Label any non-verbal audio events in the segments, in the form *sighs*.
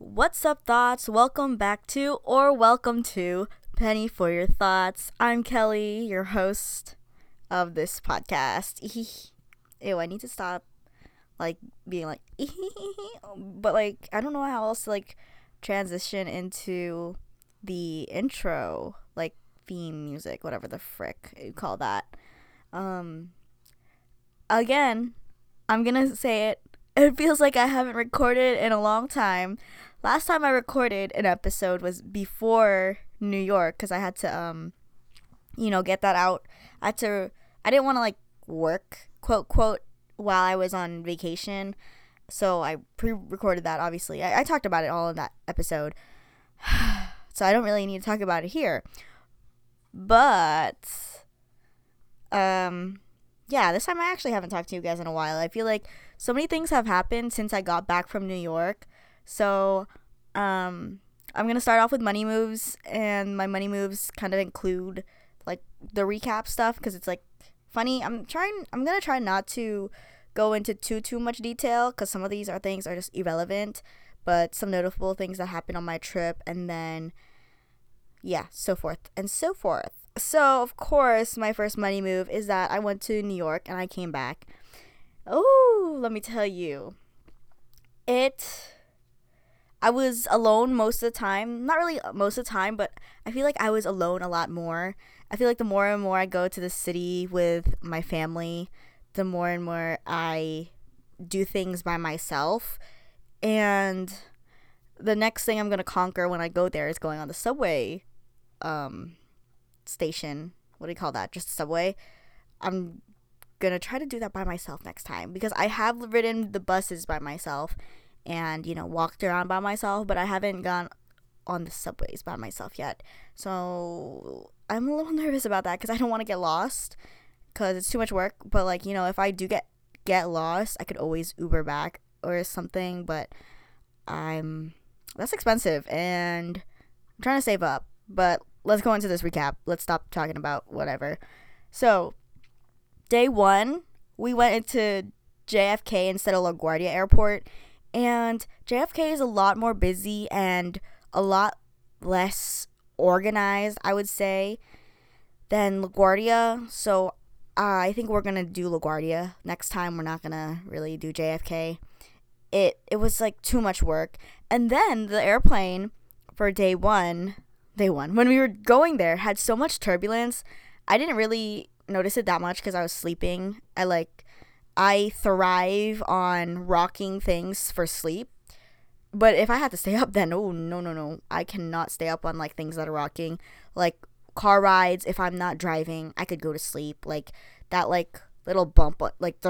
What's up, thoughts? Welcome back to or welcome to Penny for Your Thoughts. I'm Kelly, your host of this podcast. *laughs* Ew, I need to stop like being like, *laughs* but like I don't know how else to like transition into the intro, like theme music, whatever the frick you call that. Um, again, I'm gonna say it. It feels like I haven't recorded in a long time last time I recorded an episode was before New York because I had to um you know get that out. I had to I didn't want to like work quote quote while I was on vacation. So I pre-recorded that obviously. I, I talked about it all in that episode. *sighs* so I don't really need to talk about it here. But um yeah, this time I actually haven't talked to you guys in a while. I feel like so many things have happened since I got back from New York so, um, I'm gonna start off with money moves, and my money moves kind of include like the recap stuff because it's like funny. I'm trying. I'm gonna try not to go into too too much detail because some of these are things are just irrelevant, but some notable things that happened on my trip, and then yeah, so forth and so forth. So of course, my first money move is that I went to New York and I came back. Oh, let me tell you, it I was alone most of the time. Not really most of the time, but I feel like I was alone a lot more. I feel like the more and more I go to the city with my family, the more and more I do things by myself. And the next thing I'm going to conquer when I go there is going on the subway um, station. What do you call that? Just subway. I'm going to try to do that by myself next time because I have ridden the buses by myself and you know walked around by myself but i haven't gone on the subways by myself yet. So i'm a little *laughs* nervous about that because i don't want to get lost because it's too much work but like you know if i do get get lost i could always uber back or something but i'm that's expensive and i'm trying to save up but let's go into this recap. Let's stop talking about whatever. So day one we went into jfk instead of laguardia airport and JFK is a lot more busy and a lot less organized, I would say, than LaGuardia. So uh, I think we're gonna do LaGuardia next time. We're not gonna really do JFK. It it was like too much work. And then the airplane for day one, day one, when we were going there, had so much turbulence. I didn't really notice it that much because I was sleeping. I like I thrive on rocking things for sleep. But if I had to stay up, *laughs* then oh no no no, I cannot stay up on like things that are rocking, like car rides. If I'm not driving, I could go to sleep. Like that like little bump, uh, like *laughs*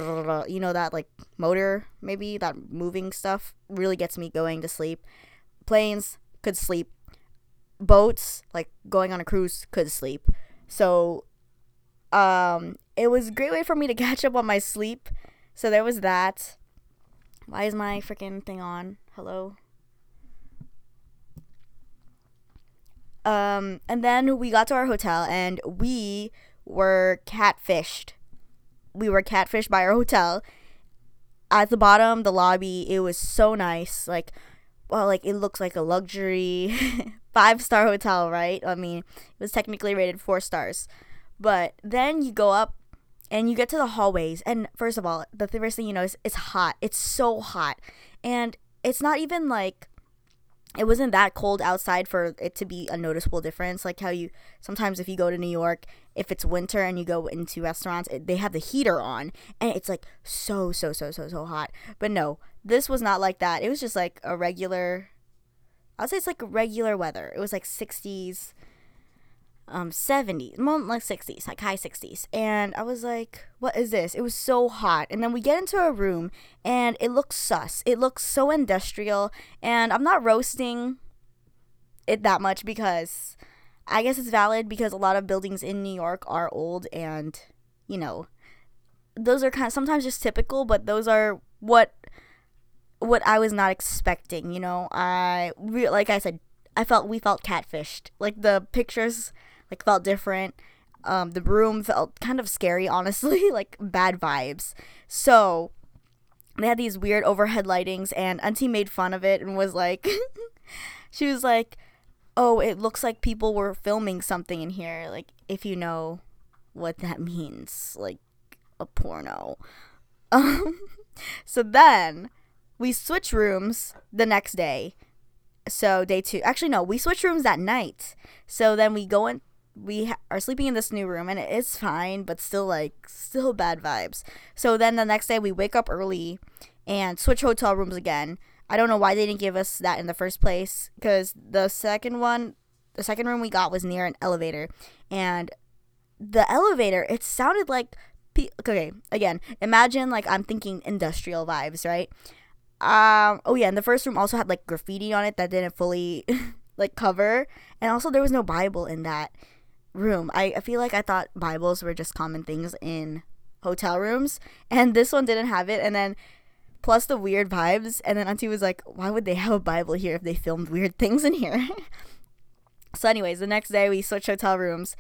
you know that like motor maybe that moving stuff really gets me going to sleep. Planes could sleep. Boats like going on a cruise could sleep. So um it was a great way for me to *laughs* catch up on my sleep. So there was that. Why is my freaking thing on? Hello. Um, and then we got to our hotel and we were catfished. We were catfished by our hotel. At the bottom, the lobby, it was so nice. Like, well, like it looks like a luxury *laughs* five star hotel, right? I mean, it was technically rated four stars. But then you go up and you get to the hallways. And first of all the first thing you know is it's hot. It's so hot. And it's not even like it wasn't that cold outside for it to be a noticeable difference. Like how you sometimes if you go to new york if it's winter and you go into restaurants it, they have the heater on and it's like so so so so so hot. But no this was not like that. It was just like a regular i'd say it's like regular weather. It was like 60s um 70s, more like 60s, like high 60s. And I was like, what is this? It was so hot. And then we get into a room and it looks sus. It looks so industrial. And I'm not roasting it that much because I guess it's valid because a lot of buildings in New York are old and, you know, those are kind of sometimes just typical, but those are what what I was not expecting, you know. I like I said, I felt we felt catfished. Like the pictures like felt different. Um, the room felt kind of scary, *laughs* honestly, like bad vibes. So they had these weird overhead lightings, and Auntie made fun of it and was like, *laughs* she was like, oh, it looks like people were filming something in here. Like, if you know what that *laughs* means, like a porno. Um, so then we switch rooms the next day. So day two, actually no, we switch rooms that night. So then we go in, we ha- are sleeping in this new room, and it's fine, but still like still bad vibes. So then the next day we wake up early and switch hotel rooms again. I don't know why they didn't give us that in the first place because the second one, the second room we got was near an elevator, and the elevator it sounded like okay again imagine like i'm thinking industrial vibes right um oh yeah and the first room also had like graffiti on it that didn't fully *laughs* like cover and also there was no bible in that room. I, I feel like i thought bibles were just common things in hotel rooms and this one didn't have it and then plus the weird vibes and then auntie was like why would they have a bible here if they filmed weird *laughs* things in here? So anyways the next day we switched hotel rooms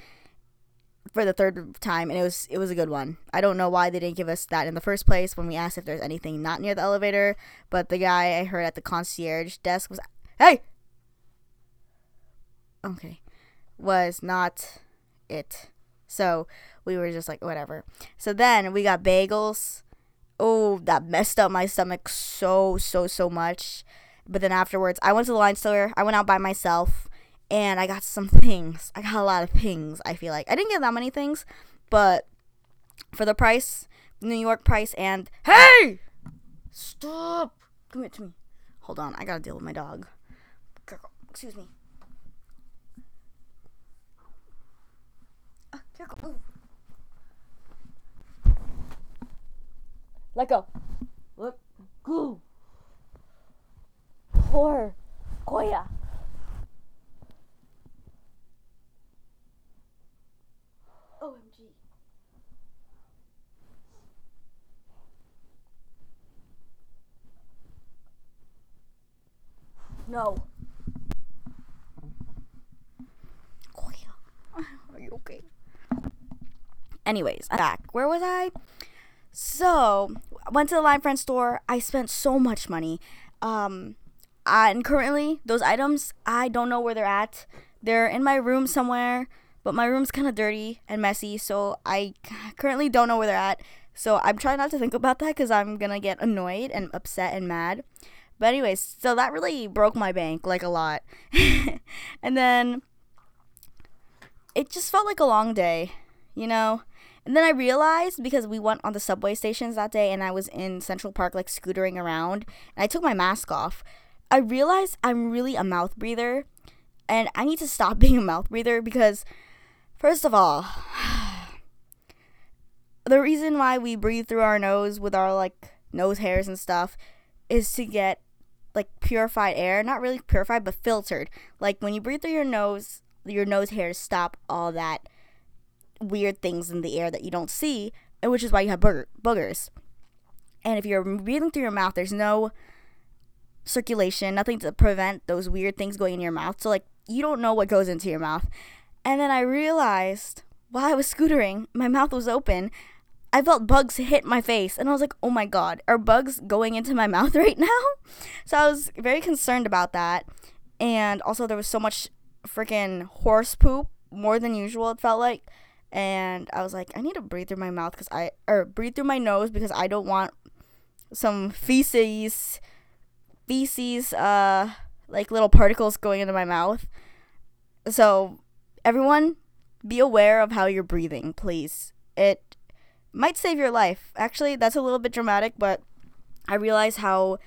for the third time and it was it was a good one. I don't know why they didn't give us that in the first place when we asked if there's anything not near the elevator, but the guy I heard at the concierge desk was hey! Okay was not it. So we were just like whatever. So then we got bagels. Oh, that messed up my stomach so so so much. But then afterwards, I went to the line store. I went out by myself and I got some things. I got a lot of things, I feel like. I didn't get that many things, but for the price, New York price, and hey! Stop! Come here to me. Hold on, I gotta deal with my dog. Excuse me. Uh, go. Let go. Let go. Poor Koya. Omg. No. Oh yeah. Are you okay? Anyways, I'm back. Where was I? So, went to the line friend store. I spent so much money. Um, and currently, those items, I don't know where they're at. They're in my room somewhere, but my room's kind of dirty and messy, so I currently don't know where they're at. So I'm trying not to think about that because I'm gonna get annoyed and upset and mad. But anyways, so that really broke my bank like a lot. *laughs* and then it just felt like a long day, you know? And then I realized because we went on the subway stations that day and I was in Central Park like scootering around and I took my mask off. I realized I'm really a mouth breather and I need to stop *laughs* being a mouth breather because first of all, *sighs* the reason why we breathe through our nose with our like nose hairs and stuff is to get like purified air, not really purified, but filtered. Like when you breathe through your nose, your nose hairs stop all that weird things in the air that you don't see, and which is why you have booger- boogers. And if you're breathing through your mouth, there's no circulation, nothing to prevent those weird things going in your mouth. So like you don't know what goes into your mouth. And then I realized while I was scootering, my mouth was open I felt bugs hit my face and I was like, oh my god, are bugs going into my *laughs* mouth right now? So I was very concerned about that. And also, there was so much freaking horse poop, more than usual, it felt like. And I was like, I need to breathe through my mouth because I, or breathe through my nose because I don't want some feces, feces, uh, like little particles going into my mouth. So, everyone, be aware of how you're breathing, please. It might save your life. Actually, that's a little bit dramatic, but I realize how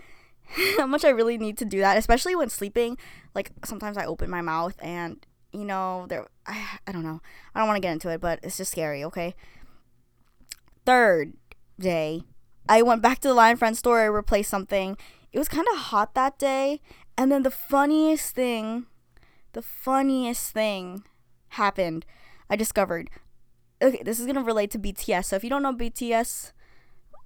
*laughs* how much I really need to do that, especially when sleeping. Like sometimes I open my mouth and you know, there I, I don't know. I don't want to get into it, but it's just scary, okay? Third day, I went back to the Line Friend store, I replaced something. It was kind of hot that day, and then the funniest thing, the funniest thing happened. I discovered okay, this is gonna relate to BTS. So if you don't know BTS,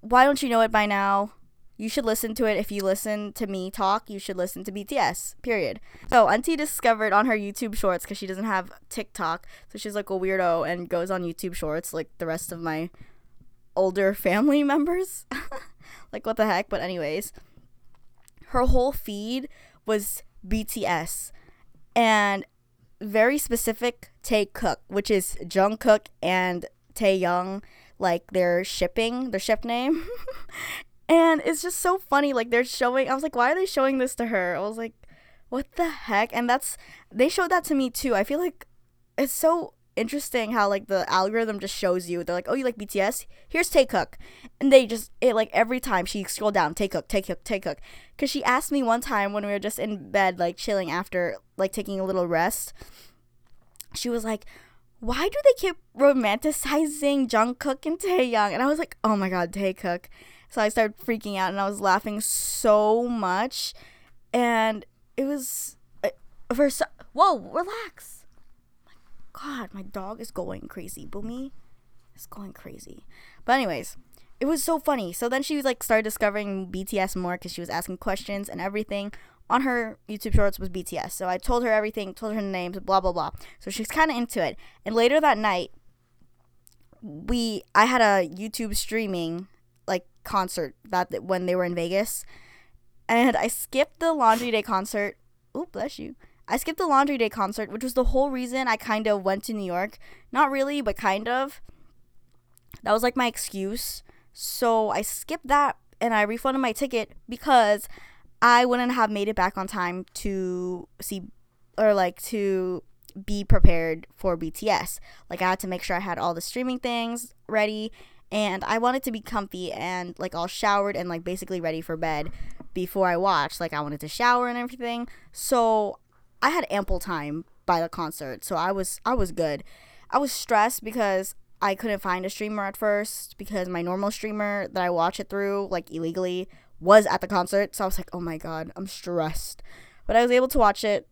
why don't you know it by now? You should listen to it. If you listen to me talk, you should listen to BTS. Period. So Auntie discovered on her YouTube Shorts because she doesn't have TikTok, so she's like a weirdo and goes on YouTube Shorts like the rest of my older family *laughs* members. *laughs* Like what the heck? But anyways, her whole feed was BTS and very specific Taekook, which is Jungkook and Taehyung, like their shipping, their ship name. *laughs* and it's just so funny. Like they're showing. I was like, why are they showing this to her? I was like, what the heck? And that's they showed that to me too. I feel like it's so interesting how like the algorithm just shows you. They're like, oh, you like BTS? Here's Taekook, and they just it like every time she scroll down, Taekook, Take Cook, Taekook. Cause she asked me one time when we were just in bed, like chilling after like taking a little rest. She was like, why do they keep romanticizing Jungkook and Taehyung? And I was like, oh my god, Taekook. So I started freaking out and I was laughing so much, and it was uh, for so- whoa, relax. My God, my dog is going crazy. Boomy is going crazy. But anyways, it was so funny. So then she like started discovering BTS more because she was asking questions and everything on her YouTube shorts was BTS. So I told her everything, told her the names, blah blah blah. So she's kind of into it. And later that night, we I had a YouTube streaming like concert that when they were in Vegas, and I skipped the Laundry Day concert. Oh, bless you. I skipped the Laundry Day concert, which was the whole reason I kind of went to New York. Not really, but kind of. That was like my excuse. So I skipped that and I refunded my ticket because I wouldn't have made it back on time to see or like to be prepared for BTS. Like I had to make sure I had all the streaming things ready and I wanted to be comfy and like all showered and like basically ready for bed before I watched. Like I wanted to shower and everything. So I had ample time by the concert. So I was I was good. I was stressed because I couldn't find a streamer at first because my normal streamer that I watch it through like illegally was at the concert. So I was like, oh my god, I'm stressed. But I was able to watch it,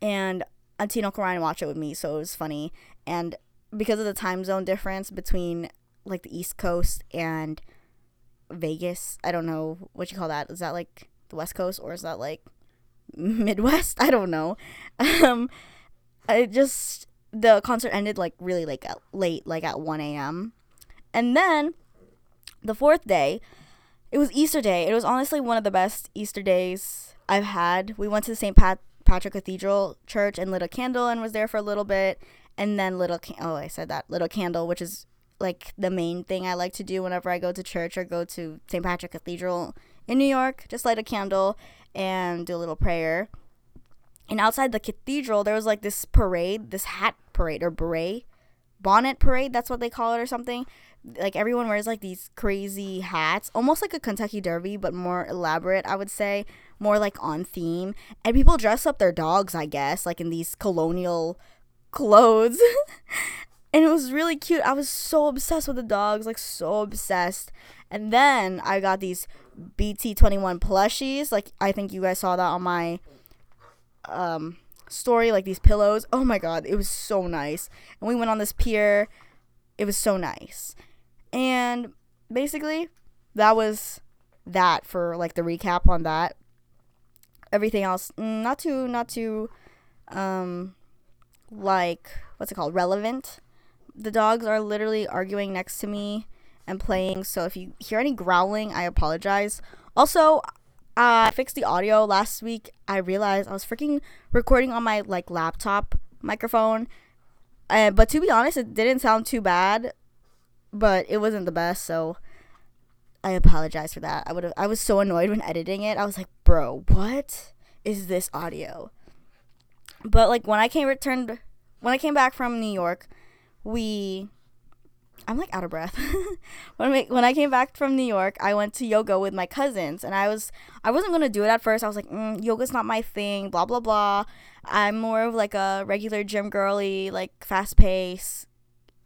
and Antino Ryan watched it with me, so it was funny. And because of the time zone difference between like the East Coast and Vegas, I don't know what you call that. Is that like the West Coast or is that like *laughs* Midwest? I don't know. *laughs* Um, I just the concert ended like really like late, like at one a.m. And then the fourth day, it was Easter Day. It was honestly one of the best Easter days I've had. We went to the St. Pat- Patrick Cathedral Church and lit a candle and was there for a little bit. And then little can- oh I said that little candle, which is like the main thing I like to do whenever I go to church or go to St. Patrick Cathedral in New York. Just light a candle and do a little prayer. And outside the cathedral, there was like this parade, this hat parade or beret, bonnet parade. That's what they call it or something like everyone wears like these crazy hats, almost like a Kentucky Derby, but more elaborate, I would say, more like on theme. And people dress up their dogs, I guess, like in these colonial clothes. *laughs* and it was really cute. I was so obsessed with the dogs, like so obsessed. And then I got these BT21 plushies. Like I think you guys saw that on my um story like these pillows. Oh my god, it was so nice. And we went on this pier. It was so nice. And basically, that was that for like the recap on that. Everything else, mm, not too, not too, um, like what's it called, relevant. The dogs are literally arguing next to me and playing. So if you hear any growling, I apologize. Also, I fixed the audio last week. I realized I was freaking recording on my like laptop microphone. Uh, but to be honest, it didn't sound too bad but it wasn't the best, so I apologize for that. I would I was so annoyed when editing it. I was like, "Bro, what is this audio?" But like when I came returned when I came back from New York, we I'm like out of breath. *laughs* when I when I came back from New York, I went to yoga with my cousins, and I was I wasn't gonna do it at first. I was like, mm, yoga's not my thing. Blah blah blah. I'm more of like a regular gym girly, like fast pace,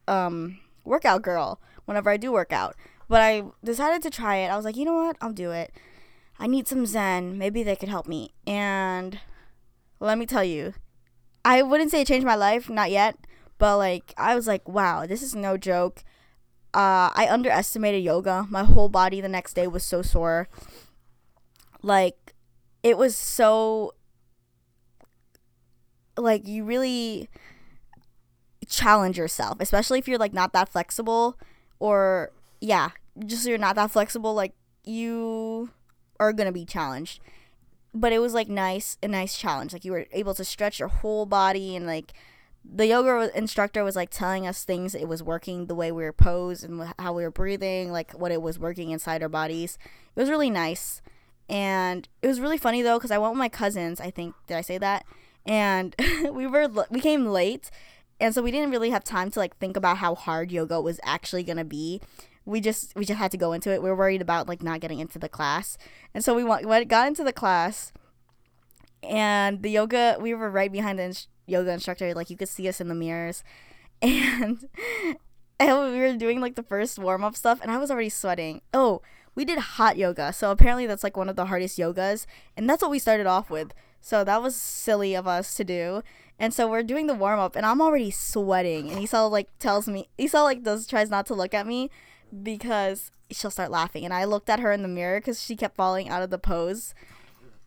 um, workout girl whenever I do workout. But I decided to try it. I was like, you know what? I'll do it. I need some Zen. Maybe they could help me. And let me tell you, I wouldn't say it changed my life, not yet. But like, I was like, wow, this is no joke. Uh, I underestimated yoga. My whole body the next day was so sore. Like, it was so. Like, you really challenge yourself, especially if you're like not that flexible or yeah, just you're not that flexible like you are gonna be challenged. But it was like nice, a nice challenge. Like you were able to stretch your whole body and like the yoga instructor was like telling us things it was working the way we were posed and how we were breathing like what it was working inside our bodies. It was really nice. And it was really funny though because i went with my cousins i think did i say that? And *laughs* we were we came late and so we didn't really have time to like think about how hard yoga was actually gonna be. We just we just had to go into it. We were worried about like not getting into the class. And so we went, got into the class and the yoga we were right behind the yoga instructor like you could see us in the mirrors. *laughs* And and we were doing like the first warm-up stuff and i was already sweating. Oh we did hot yoga. So apparently that's like one of the hardest yogas. And that's what we started off with. So that was silly of us to do. And so we're doing the warm-up and i'm already sweating. And Esau like tells me Esau like does tries not to look at me because she'll start laughing. And i looked at her in the mirror because she kept falling out of the pose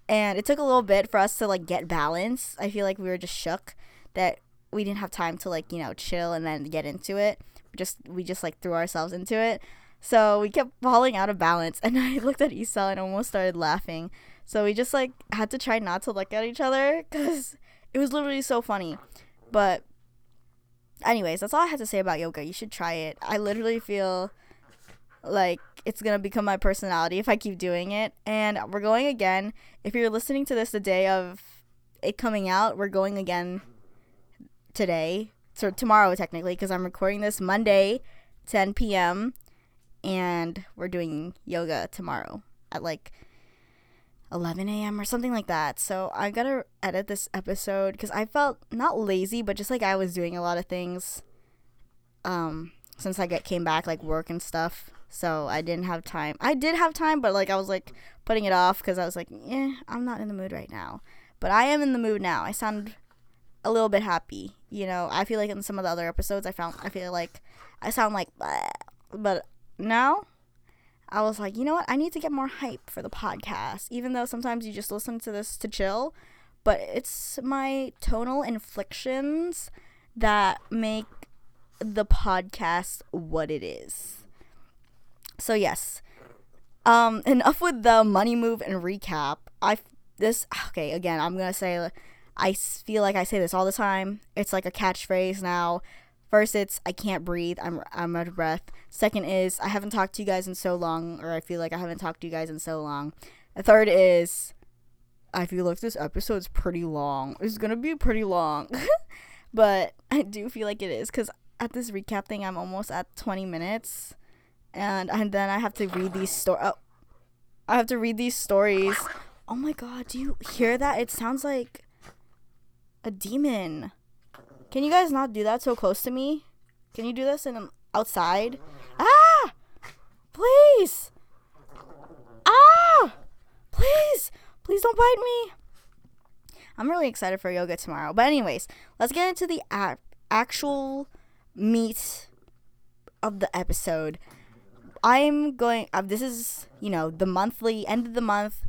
and it took a little bit for us to like get balance. I feel like we were just shook that we didn't have time to like you know chill and then get into it. Just we just like threw ourselves into it. So we kept falling out of balance, *laughs* and I looked at Esau and almost started laughing. So we just like had to try not to look at each other because *laughs* it was literally so funny. But anyways, that's all I had to say about yoga. You should try it. I literally feel like it's gonna become my personality if I keep doing it. And we're going again. If you're listening to this the day of it coming out, we're going again today. So tomorrow technically, because I'm recording this Monday, 10 p.m. And we're doing yoga tomorrow at like 11 a.m. or something like that. So I gotta edit this episode because I felt not lazy, but just like I was doing a lot of things. Um, since I get came back like work and stuff so I didn't have time. I did have time, but like I was like putting it off because I was like, yeah, I'm not in the mood right now. But I am in the mood now. I sound a little bit happy. You know, I feel like in some of the other episodes, I found I feel like I sound like, Bleh. but now I was like, you know what? I need to get more hype for the podcast. Even though sometimes you just listen to this to chill, but it's my tonal inflections that make the podcast what it is. So yes. Um, *laughs* enough with the money move and recap. I this *sighs* okay again. I'm gonna say I feel like I say this all the time. It's like a catchphrase now. First, it's I can't breathe. I'm I'm out of breath. Second is I haven't talked to you guys in so long, or I feel like I haven't talked to you guys in so long. The third is I feel like this episode's pretty long. It's gonna be pretty long, *laughs* but I do feel like it is because at this recap thing, I'm almost at 20 minutes and and then I have to read these stories. Oh, I have to read these stories. Oh my god, do you hear that? It sounds like a demon. Can you guys not do that so close to me? Can you do this in outside? Ah! Please! Ah! Please! Please don't bite me. I'm really excited for yoga tomorrow. But anyways, let's get into the actual meat of the episode. I'm going. Uh, this is you know the monthly end of the month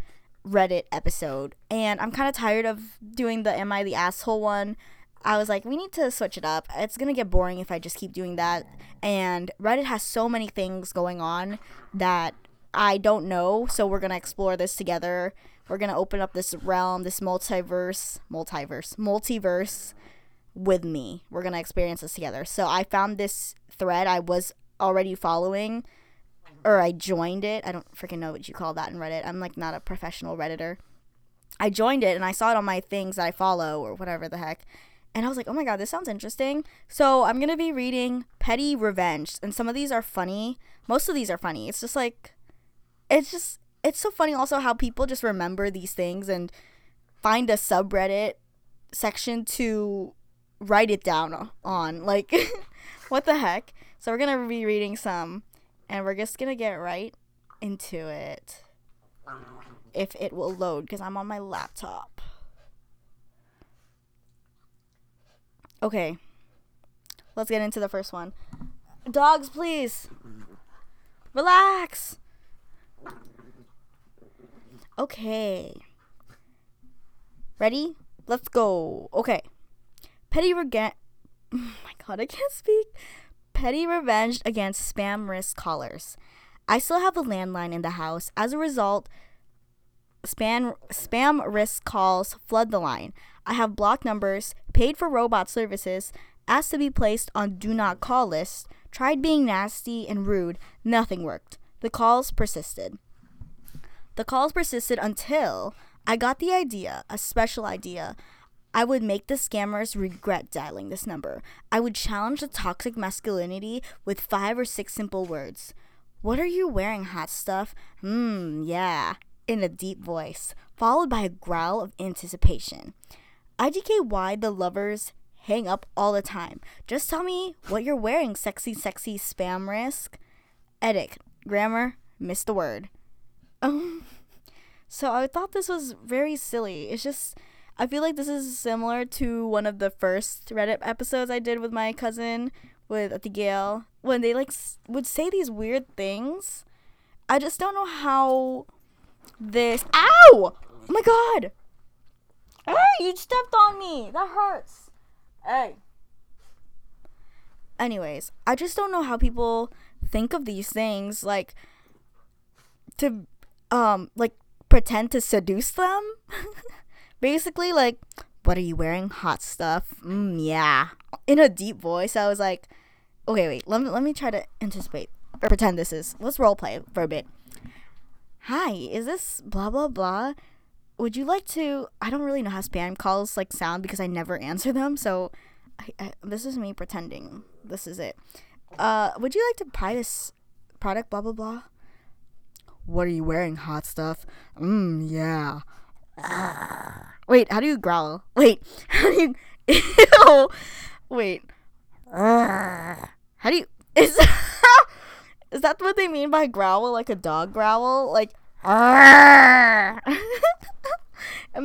Reddit episode, and I'm kind of tired of doing the "Am I the asshole?" one. I was like, we need to switch it up. It's gonna get boring if I just keep doing that. And Reddit has so many things going on that I don't know. So we're gonna explore this together. We're gonna open up this realm, this multiverse, multiverse, multiverse with me. We're gonna experience this together. So I found this thread I was already following or I joined it. I don't freaking know what you call that in Reddit. I'm like not a professional redditor. I joined it and I saw it on my things that I follow or whatever the heck. And I was like, "Oh my god, this sounds interesting." So, I'm going to be reading Petty Revenge, and some of these are funny. Most of these are funny. It's just like it's just it's so funny also how people just remember these things and find a subreddit section to write it down on. Like *laughs* what the heck? So, we're going to be reading some and we're just gonna get right into it. If it will load, because I'm on my laptop. Okay. Let's get into the first one. Dogs, please. Relax. Okay. Ready? Let's go. Okay. Petty Regan. *laughs* Oh my god, I can't speak petty revenge against spam risk callers. I still have a landline in the house. As a result, spam spam risk calls flood the line. I have blocked numbers, paid for robot services, asked to be placed on do not call list, tried being nasty and rude, nothing worked. The calls persisted. The calls persisted until I got the idea, a special idea. I would make the scammers regret dialing this number. I would challenge the toxic masculinity with five or six simple words. What are you wearing, hot stuff? Hmm, yeah in a deep voice, followed by a growl of anticipation. IDKY the lovers hang up all the time. Just tell me what you're wearing, sexy, sexy spam risk. Edit. Grammar. Missed the word. *laughs* Um, so I thought this was very silly. It's just, I feel like this is similar to one of the first Reddit episodes I did with my cousin, with Abigail, when they like s- would say these weird things. I just don't know how this. Ow! Oh my god! Hey, you stepped on me. That hurts. Hey. Anyways, I just don't know how people think of these things like to um like pretend to seduce them. *laughs* Basically like what are you wearing? Hot stuff. Mm, yeah. In a deep voice, I was like, okay, wait. Let me let me try to anticipate or pretend this is. Let's role play for a bit. Hi, is this blah blah blah? Would you like to? I don't really know how spam calls like sound because I never answer them. So, I, I, this is me pretending. This is it. Uh, would you like to buy this product? Blah blah blah. What are you wearing? Hot stuff. Mmm, yeah. *sighs* Wait, how do you growl? Wait, *laughs* how do you? Ew. Wait. How do you? Is *laughs* is that what they mean by growl? Like a dog growl? Like. *laughs* Am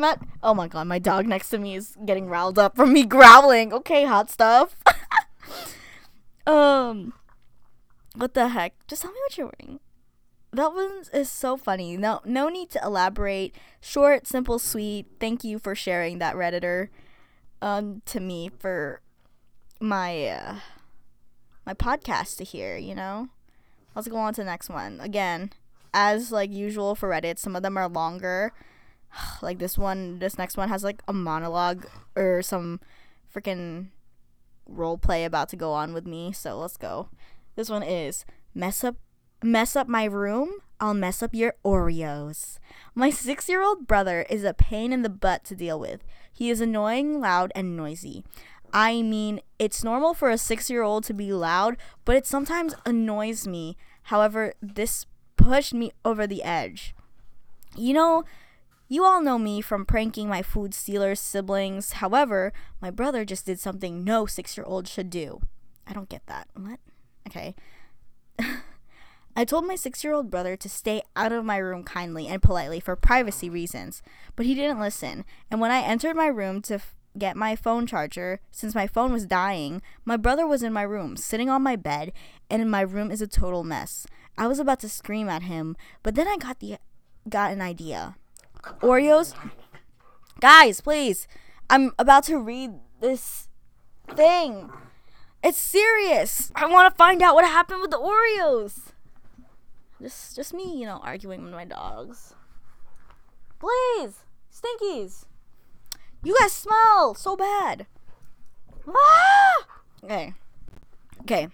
I? Oh my god, my dog next to me is getting riled up from me growling. Okay, hot stuff. um, what the heck? Just tell me what you're wearing. That one is so funny. No, no need to elaborate. Short, simple, sweet. Thank you for sharing that redditor, um, to me for my uh, my podcast to hear. You know. Let's go on to the next one. Again, as like usual for Reddit, some of them are longer. *sighs* like this one, this next one has like a monologue or some freaking role play about to go on with me. So let's go. This one is mess up mess up my room, I'll mess up your Oreos. My 6-year-old brother is a pain in the butt to deal with. He is annoying, loud, and noisy. I mean, it's normal for a 6-year-old to be loud, but it sometimes annoys me. However, this pushed me over the edge. You know, you all know me from pranking my food stealer siblings. However, my brother just did something no six year old should do. I don't get that. What? Okay. *laughs* I told my six year old brother to stay out of my room kindly and politely for privacy reasons, but he didn't listen. And when I entered my room to f- get my phone charger, since my phone was dying, my brother was in my room, sitting on my bed, and my room is a total mess. I was about to scream at him, but then I got the got an idea. Oreos? Guys, please. I'm about to read this thing. It's serious. I want to find out what happened with the Oreos. Just just me, you know, arguing with my dogs. Please, stinkies. You guys smell so bad. Ah! Okay. Okay.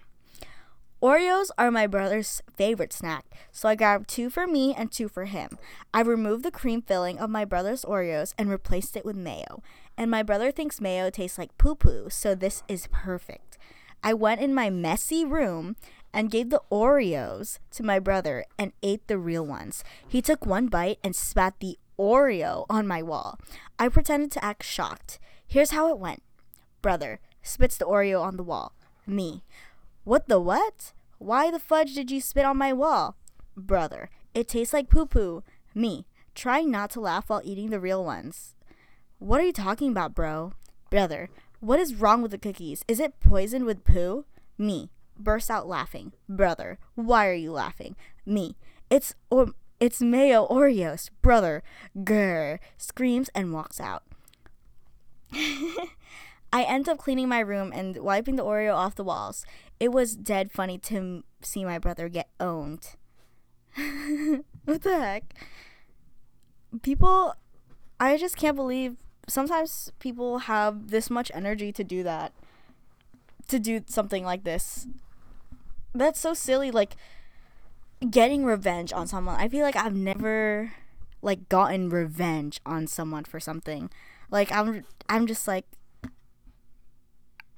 Oreos are my brother's favorite snack, so I grabbed two for me and two for him. I removed the cream filling of my brother's Oreos and replaced it with mayo. And my brother thinks mayo tastes like poo poo, so this is perfect. I went in my messy room and gave the Oreos to my brother and ate the real ones. He took one bite and spat the Oreo on my wall. I pretended to act shocked. Here's how it went Brother spits the Oreo on the wall. Me. What the what? Why the fudge did you spit on my wall? Brother. It tastes like poo poo. Me. Trying not to laugh while eating the real ones. What are you talking about, bro? Brother. What is wrong with the cookies? Is it poisoned with poo? Me. Burst out laughing. Brother. Why are you laughing? Me. It's or it's mayo Oreos. Brother. Grr. Screams and walks out. *laughs* I end up cleaning my room and wiping the Oreo off the walls. It was dead funny to m- see my brother get owned. *laughs* what the heck? People, I just can't believe sometimes people have this much energy to do that. To do something like this. That's so silly. Like, getting revenge on someone. I feel like I've never like gotten revenge on someone for something. Like I'm I'm just like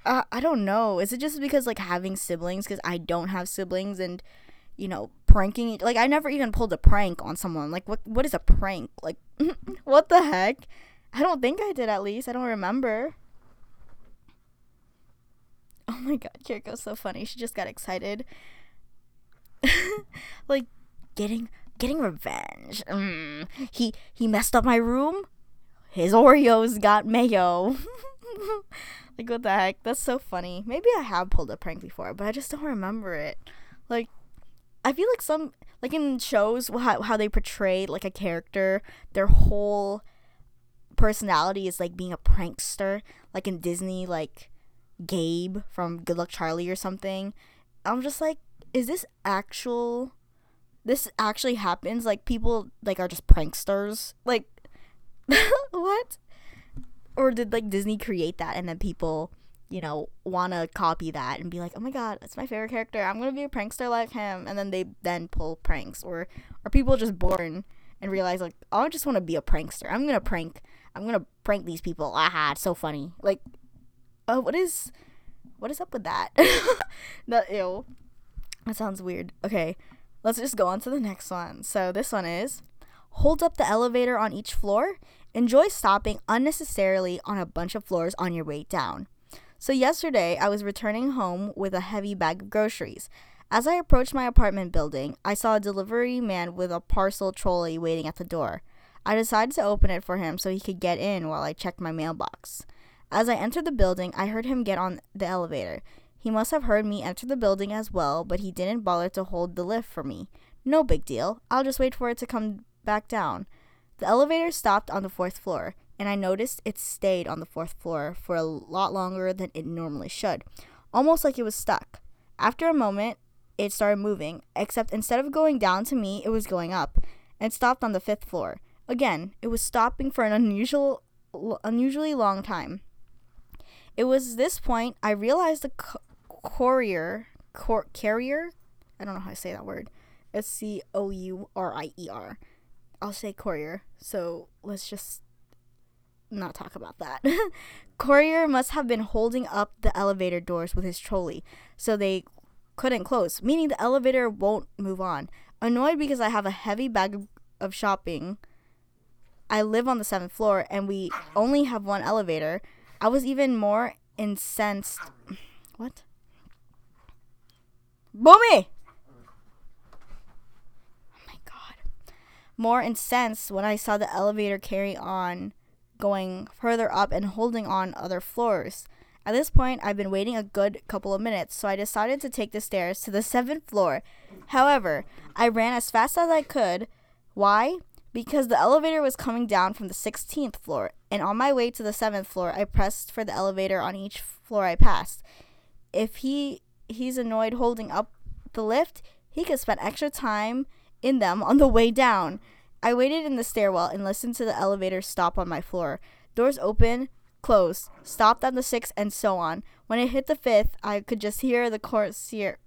uh, I don't know. Is it just because like having siblings cuz I don't have siblings and you know, pranking like I never even pulled a prank on someone. Like what what is a prank? Like *laughs* what the heck? I don't think I did at least. I don't remember. Oh my god, Kiriko's so funny. She just got excited. *laughs* like getting getting revenge. Mm. He he messed up my room. His Oreos got mayo. *laughs* like what the heck? That's so funny. Maybe I have pulled a prank before, but I just don't remember it. Like I feel like some like in shows how how they portray like a character, their whole personality is like being a prankster. Like in Disney, like Gabe from Good Luck Charlie or something. I'm just like, is this actual this actually happens? Like people like are just pranksters? Like *laughs* what? Or did like disney create that and then people you know want to copy that and be like oh my god that's my favorite character. I'm gonna be a prankster like him. And then they then pull pranks. Or are people just born and realize like oh, i just want to be a prankster. I'm gonna prank i'm gonna prank these people. Aha it's so funny. Like uh, what is what is up with that *laughs* that ew that sounds weird. Okay, let's just go on to the next one. So this one is hold up the elevator on each floor. Enjoy stopping unnecessarily on a bunch of floors on your way down. So yesterday, I was returning home with a heavy bag of groceries. As I approached my apartment building, I saw a delivery man with a parcel trolley waiting at the door. I decided to open it for him so he could get in while I checked my mailbox. As I entered the building, I heard him get on the elevator. He must have heard me enter the building as well, but he didn't bother to hold the lift for me. No big deal. I'll just wait for it to come back down. The elevator stopped on the fourth floor, and I noticed it stayed on the fourth floor for a lot longer than it normally should, almost like it was stuck. After a moment, it started moving, except instead of going down to me, it was going up, and stopped on the fifth floor. Again, it was stopping for an unusual, unusually long time. It was this point I realized the courier, cor- carrier, I don't know how to say that word. S C O U R I E R. I'll say courier. So let's just not talk about that. *laughs* courier must have been holding up the elevator doors with his trolley so they couldn't close, meaning the elevator won't move on. Annoyed because I have a heavy bag of shopping. I live on the seventh floor and we only have one elevator. I was even more incensed. What? Boomy! Oh my god. More incensed when I saw the elevator carry on, going further up and holding on other floors. At this point, I've been waiting a good couple of minutes, so I decided to take the stairs to the seventh floor. However, I ran as fast as I could. Why? Because the elevator was coming down from the 16th floor, and on my way to the 7th floor, I pressed for the elevator on each floor I passed. If he he's annoyed holding up the lift, he could spend extra time in them on the way down. I waited in the stairwell and listened to the elevator stop on my floor. Doors open, closed, stopped on the sixth, and so on. When it hit the fifth, I could just hear the courier,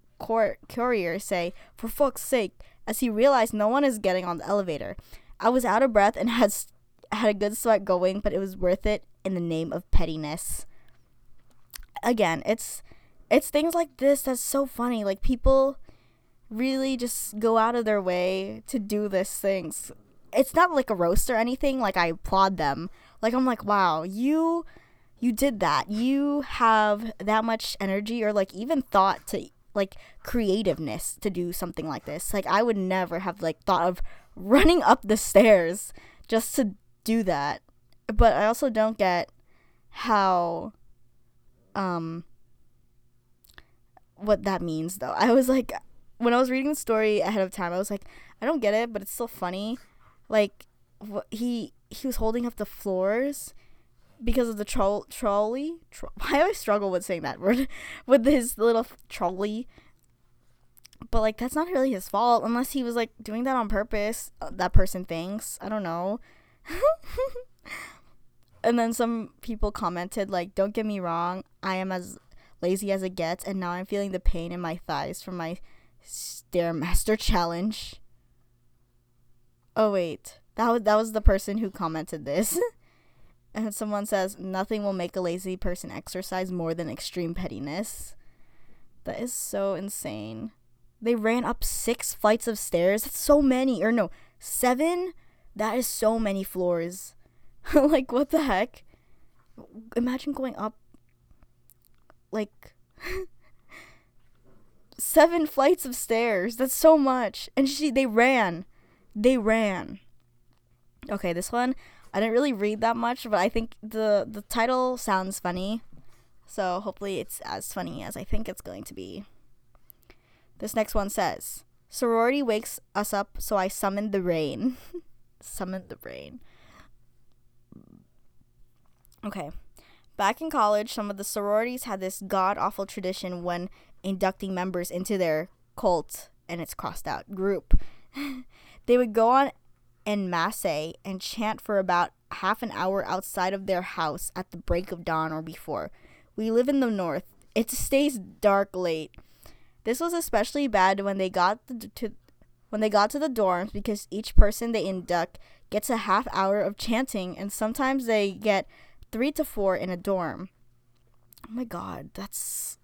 courier say, For fuck's sake, as he realized no one is getting on the elevator. I was out of breath and *laughs* had, had a good sweat going, but it was worth it in the name of pettiness. Again, it's it's things like this that's so funny. Like people really just go out of their way to do this things. It's not like a roast or anything. Like I applaud them. Like I'm like, wow, you you did that. You have that much energy or like even thought to like creativeness to do something like this. Like I would never have like thought of running up the stairs just to do that. But I also don't get how um what that means though. I was like when I was reading the story ahead of time, I was like, I don't get it, but it's still funny. Like what he he was holding up the floors because of the troll trolley. Tro- *laughs* I struggle with saying that word *laughs* with his little trolley. But like that's not really his fault unless he was like doing that on purpose. Uh, that person thinks. I don't know. *laughs* and then some people commented like, "Don't get me wrong, I am as lazy as it gets, and now I'm feeling the pain in my thighs from my stairmaster challenge." Oh wait, that was that was the person who commented this. *laughs* and someone says, "Nothing will make a lazy person exercise more than extreme pettiness." That is so insane. They ran up six flights of stairs. That's so many. Or no, seven? That is so many floors. *laughs* like, what the heck? Imagine going up like *laughs* seven flights of stairs. That's so much. And she they ran. They ran. Okay, this one I didn't really read that much, but I think the the title sounds funny. So hopefully it's as funny as I think it's going to be. This next one says, Sorority wakes us up, so I summoned the rain. *laughs* summoned the rain. Okay. Back in college, some of the sororities had this god awful tradition when inducting members into their cult, and it's crossed out, group. *laughs* they would go on en masse and chant for about half an hour outside of their house at the break of dawn or before. We live in the north. It stays dark late. This was especially bad when they got the, to when they got to the dorms because each person they induct gets a half hour of chanting and sometimes they get 3 to 4 in a dorm. Oh my god, that's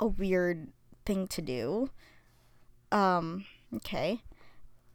a weird thing to do. Um, okay.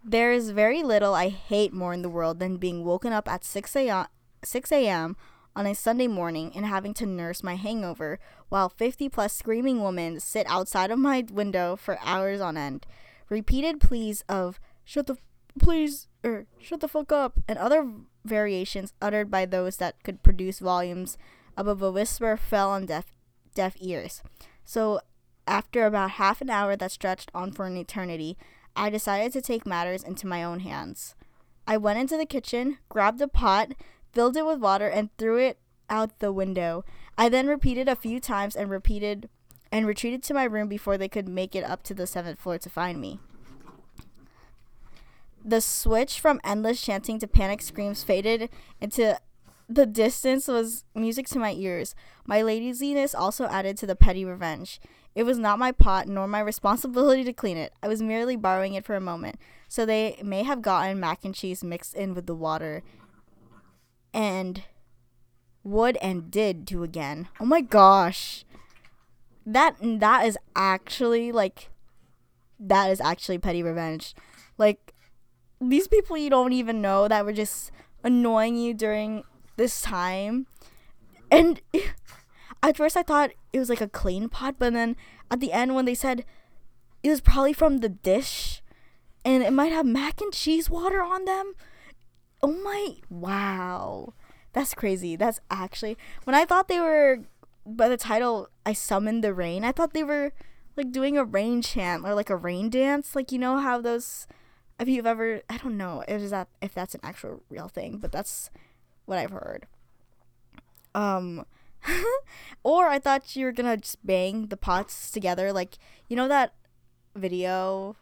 There is very little I hate more in the world than being woken up at 6 a.m. 6 a.m on a Sunday morning and having to nurse my hangover while 50 plus screaming women sit outside of my window for hours on end. Repeated pleas of shut the please or shut the fuck up and other variations uttered by those that could produce volumes above a whisper fell on deaf deaf ears. So after about half an hour that stretched on for an eternity, I decided to take matters into my own hands. I went into the kitchen, grabbed a pot, filled it with water, and threw it out the window. I then repeated a few times and repeated and retreated to my room before they could make it up to the seventh floor to find me. The switch from endless chanting to panic screams faded into the distance was music to my ears. My laziness also added to the petty revenge. It was not my pot nor my *laughs* responsibility to clean it. I was merely borrowing it for a moment, so they may have gotten mac and cheese mixed in with the water and would and did do again. Oh my gosh. That that is actually like that is actually petty revenge. Like these people you don't even know that were just annoying you during this time. And *laughs* at first I thought it was like a clean pot, but then at the end when they said it was probably from the dish and it might have mac and cheese water on them, Oh my wow. That's crazy. That's actually when I thought they were by the title I summoned the rain, I thought they were like doing a rain chant or like a rain dance. Like you know how those if you've ever I don't know if that if that's an actual real thing, but that's what I've heard. Um *laughs* or I thought you were gonna just bang the pots together like you know that video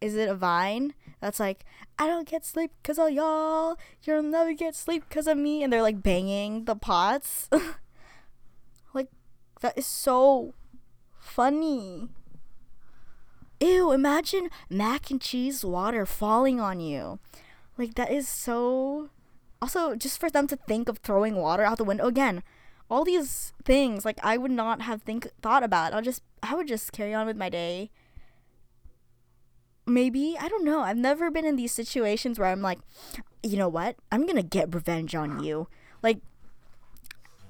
is it a vine that's like I don't get sleep because of y'all. You'll never get sleep because of me. And they're like banging the pots. *laughs* like, that is so funny. Ew, imagine mac and cheese water falling on you. Like, that is so. Also, just for them to think of throwing water out the window again. All these things, like, I would not have think thought about. I'll just, I would just carry on with my day maybe i don't know i've never been in these situations where i'm like you know what? I'm gonna get revenge on you. Like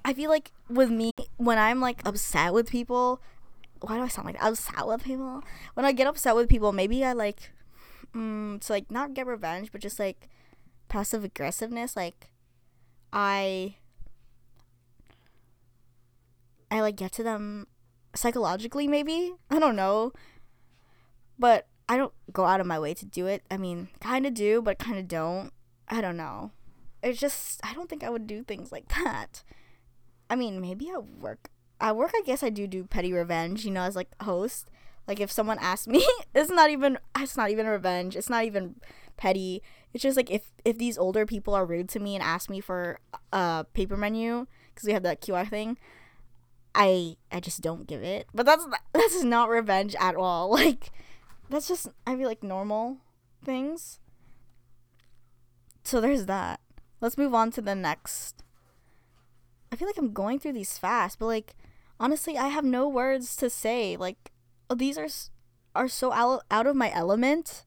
i feel like with me when i'm like upset with people why do i sound like upset with people? When i get upset with people maybe i like mm, to like not get revenge but just like passive aggressiveness like i i like get to them psychologically maybe? I don't know. But I don't go out of my way to do it. I mean, kind of do, but kind of don't. I don't know. It's just I don't think I would do things like that. I mean, maybe at work. At work, I guess I do do petty revenge, you know, as like host. Like if someone asks me, *laughs* it's not even it's not even revenge. It's not even petty. It's just like if if these older people are rude to me and ask me for a paper menu because we have that QR thing, I I just don't give it. But that's *laughs* that's not revenge at all. *laughs* Like that's just I feel like normal things. So there's that. Let's move on to the next. I feel like I'm going through these fast, but like honestly, I have no words to say. Like oh, these are are so out, out of my element.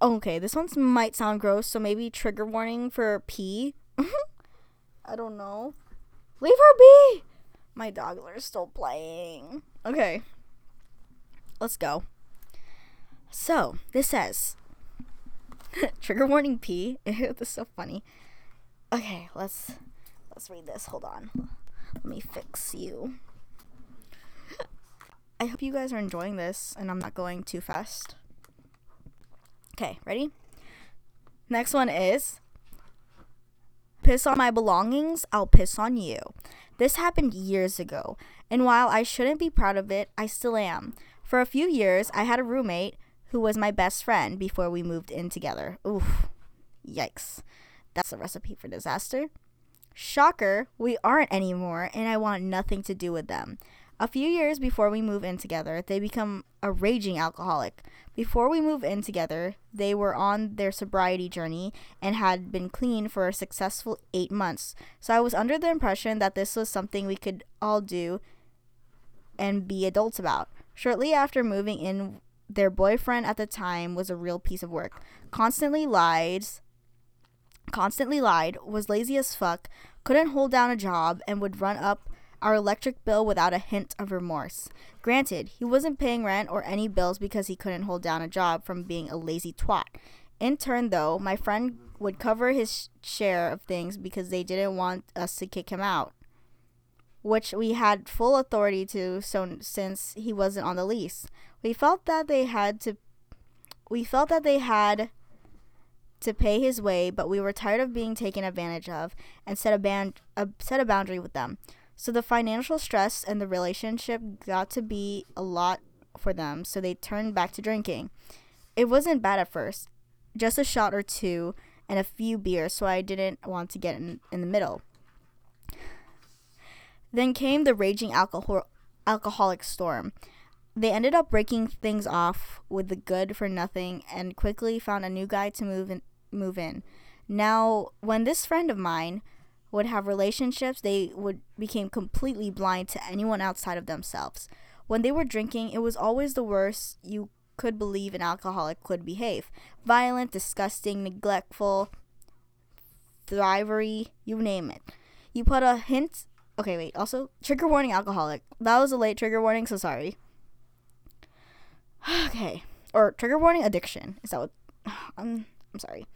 Oh, okay, this one might sound gross, so maybe trigger warning for P. *laughs* I don't know. Leave her be. My is still playing. Okay. Let's go. So, this says *laughs* trigger warning P. *laughs* this is so funny. Okay, let's let's read this. Hold on. Let me fix you. *laughs* I hope you guys are enjoying this and I'm not going too fast. Okay, ready? Next one is piss on my belongings, I'll piss on you. This happened years ago, and while I shouldn't be proud of it, I still am. For a few years, I had a roommate who was my best friend before we moved in together. Oof. Yikes. That's a recipe for disaster. Shocker, we aren't anymore, and I want nothing to do with them. A few years before we move in together, they become a raging alcoholic. Before we move in together, they were on their sobriety journey and had been clean for a successful eight months. So I was under the impression that this was something we could all do and be adults about. Shortly after moving in, their boyfriend at the time was a real piece of work. Constantly lied, constantly lied, was lazy as fuck, couldn't hold down a job, and would run up our electric bill without a hint of remorse. Granted, he wasn't paying rent or any bills because he couldn't hold down a job from being a lazy twat. In turn, though, my friend would cover his share of things because they didn't want us to kick him out, which we had full authority to so since he wasn't on the lease. We felt that they had to we felt that they had to pay his way, but we were tired of being taken advantage of and set a band uh, set a boundary with them. So the financial stress and the relationship got to be a lot for them, so they turned back to drinking. It wasn't bad at first, just a shot or two and a few beers, so I didn't want to get in, in the middle. Then came the raging alcohol alcoholic storm. They ended up breaking things off with the good for nothing and quickly found a new guy to move in, move in. Now, when this friend of mine would have relationships, they would became completely blind to anyone outside of themselves. When they were drinking, it was always the worst you could believe an alcoholic could behave. Violent, disgusting, neglectful, thrivery, you name it. You put a hint Okay, wait. Also, trigger warning alcoholic. That was a late trigger warning, so sorry. *sighs* okay. Or trigger warning addiction. Is that what I'm *sighs* um, I'm sorry.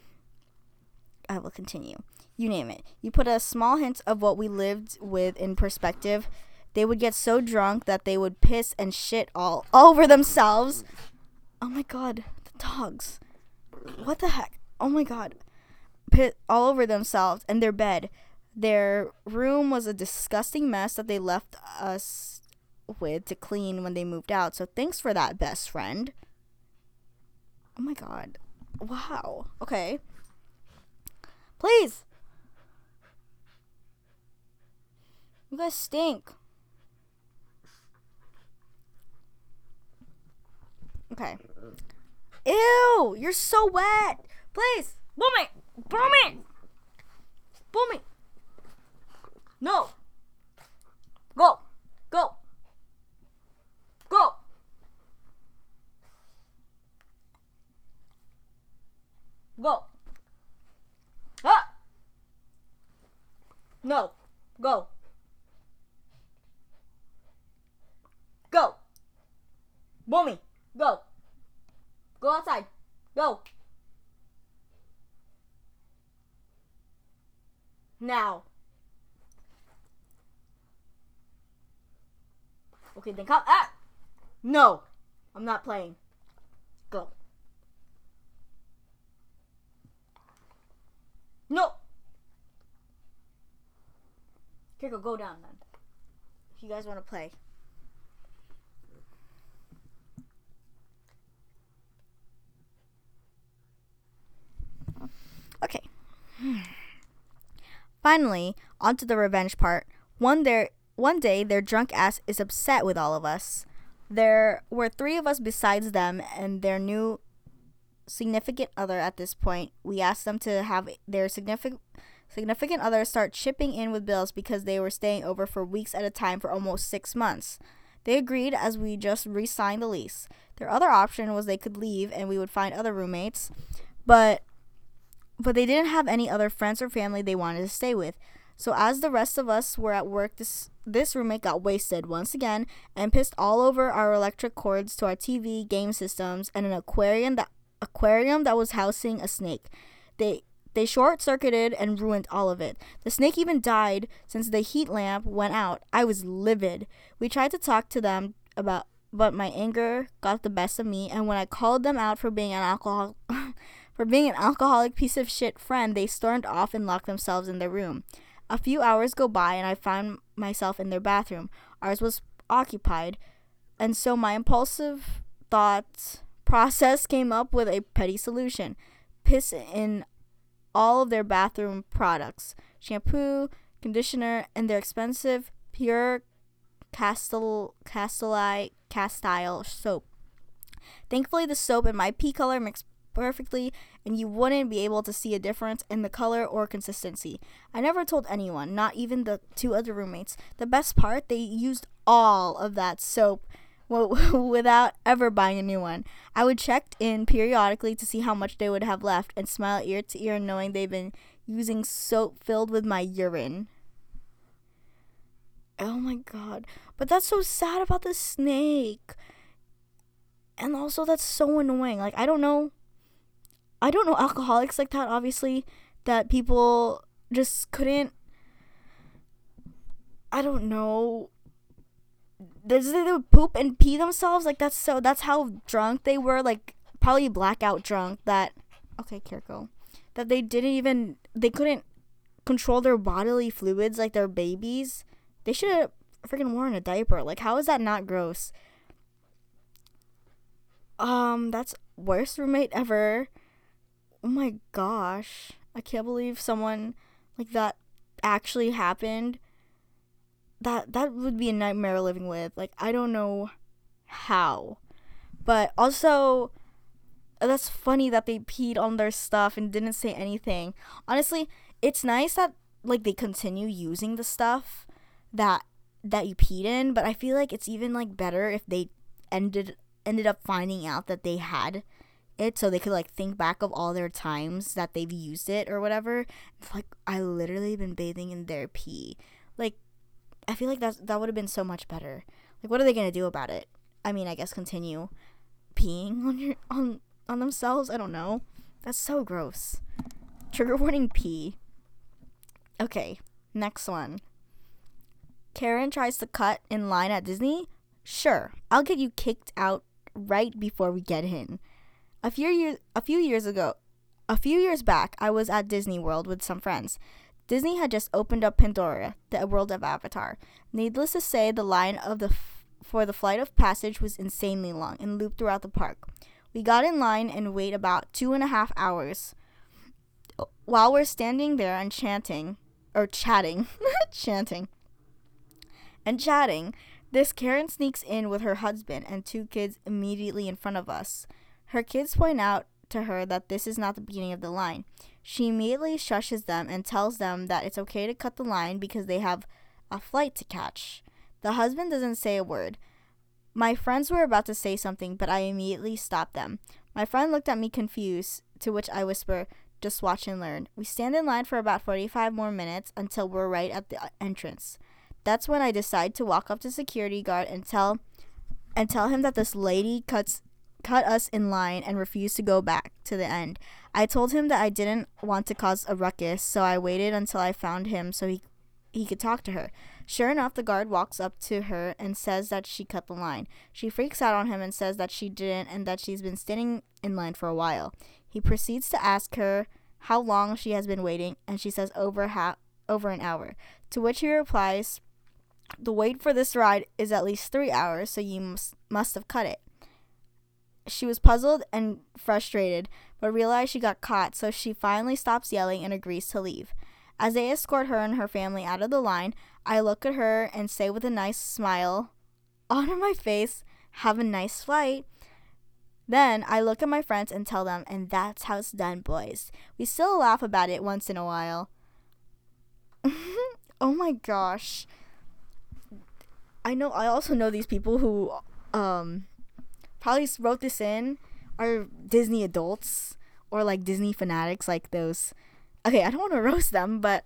I will continue you name it. You put a small hint of what we lived with in perspective. They would get so drunk that they would piss and shit all over themselves. Oh my god, the dogs. What the heck? Oh my god. Pit all over themselves and their bed. Their room was a disgusting mess that they left us with to clean when they moved out. So thanks for that, best friend. Oh my god. Wow. Okay. Please. You guys stink. Okay. Ew! You're so wet! Please! Boom it! Boom it! Boom it! No! Go! Go! Go! Go! Ah! No! Go! Go. Boomy, go. Go outside. Go. Now. Okay, then come. Ah! No! I'm not playing. Go. No! Here, go, go down then. If you guys want to play. Okay. *sighs* Finally, onto the revenge part. One there one day their drunk ass is upset with all of us. There were three of us besides them and their new significant other at this point. We asked them to have their significant significant other start chipping in with bills because they were staying over for weeks at a time for almost six months. They agreed as we just re signed the lease. Their other option was they could leave and we would find other roommates, but but they didn't have any other friends or family they wanted to stay with. So as the rest of us were at work, this this roommate got wasted once again and pissed all over our electric cords to our TV, game systems, and an aquarium that aquarium that was housing a snake. They they short circuited and ruined all of it. The snake even died since the heat lamp went out. I was livid. We tried to talk to them about but my anger got the best of me and when I called them out for being an alcohol *laughs* for being an alcoholic piece of shit friend, they stormed off and locked themselves in their room. A few hours go by and I find myself in their bathroom. Ours was occupied, and so my impulsive thought process came up with a petty solution. Piss in all of their bathroom products shampoo, conditioner, and their expensive pure Castile Castile soap. Thankfully, the soap and my pee color mixed perfectly, and you wouldn't be able to see a difference in the color or consistency. I never told anyone, not even the two other roommates. The best part, they used all of that soap *laughs* without ever buying a new one. I would check in periodically to see how much they would have left and smile ear to ear knowing they've been using soap filled with my urine. Oh my god. But that's so sad about the snake. And also that's so annoying. Like I don't know I don't know alcoholics like that obviously that people just couldn't I don't know. They would poop and pee themselves like that's so that's how drunk they were like probably blackout drunk that okay Kirko that they didn't even they couldn't control their bodily fluids like their babies. They should have freaking worn a diaper. Like how is that not gross? Um that's worst roommate ever oh my gosh i can't believe someone like that actually happened that that would be a nightmare living with. Like I don't know how. But also uh, that's funny that they peed on their stuff and didn't say anything. Honestly, it's nice that like they continue using the stuff that that you peed in, but I feel like it's even like better if they ended ended up finding out that they had it so they could like think back of all their times that they've used it or whatever. It's like I literally been bathing in their pee. Like I feel like that that would have been so much better. Like, what are they gonna do about it? I mean, I guess continue peeing *laughs* on your on on themselves. I don't know. That's so gross. Trigger warning pee. Okay, next one. Karen tries to cut in line at Disney. Sure, I'll get you kicked out right before we get in. A few years a few years ago, a few years back, I was at Disney World with some friends. Disney had just opened up Pandora, the world of Avatar. Needless to say, the line of the f- for the flight of passage was insanely long and looped throughout the park. We got in line and wait about two and a half hours. While we're standing there and chanting, or chatting, *laughs* chanting, and chatting, this Karen sneaks in with her husband and two kids immediately in front of us. Her kids point out to her that this is not the beginning of the line. She immediately shushes them and tells them that it's okay to cut the line because they have a flight to catch. The husband doesn't say a word. My friends were about to say something, but I immediately stopped them. My friend looked at me confused, to which I whisper, just watch and learn. We stand in line for about 45 more minutes until we're right at the entrance. That's when I decide to walk up to security guard and tell and tell him that this lady cuts cut us in line and refused to go back to the end. I told him that I didn't want to cause a ruckus, so I waited until I found him so he he could talk to her. Sure enough, the guard walks up to her and says that she cut the line. She freaks out on him and says that she didn't and that she's been standing in line for a while. He proceeds to ask her how long she has been waiting, and she says over half over an hour. To which he replies, "The wait for this ride is at least three hours, so you must must have cut it." She was puzzled and frustrated, but realized she got caught, so she finally stops yelling and agrees to leave. As they escort her and her family out of the line, I look at her and say with a nice smile on *laughs* my face, Have a nice flight. Then I look at my friends and tell them, and that's how it's done, boys. We still laugh about it once in a while. *laughs* oh my gosh. I know I also know these people who um probably wrote this in are Disney adults or like Disney fanatics like those okay, I don't want to *laughs* roast them, but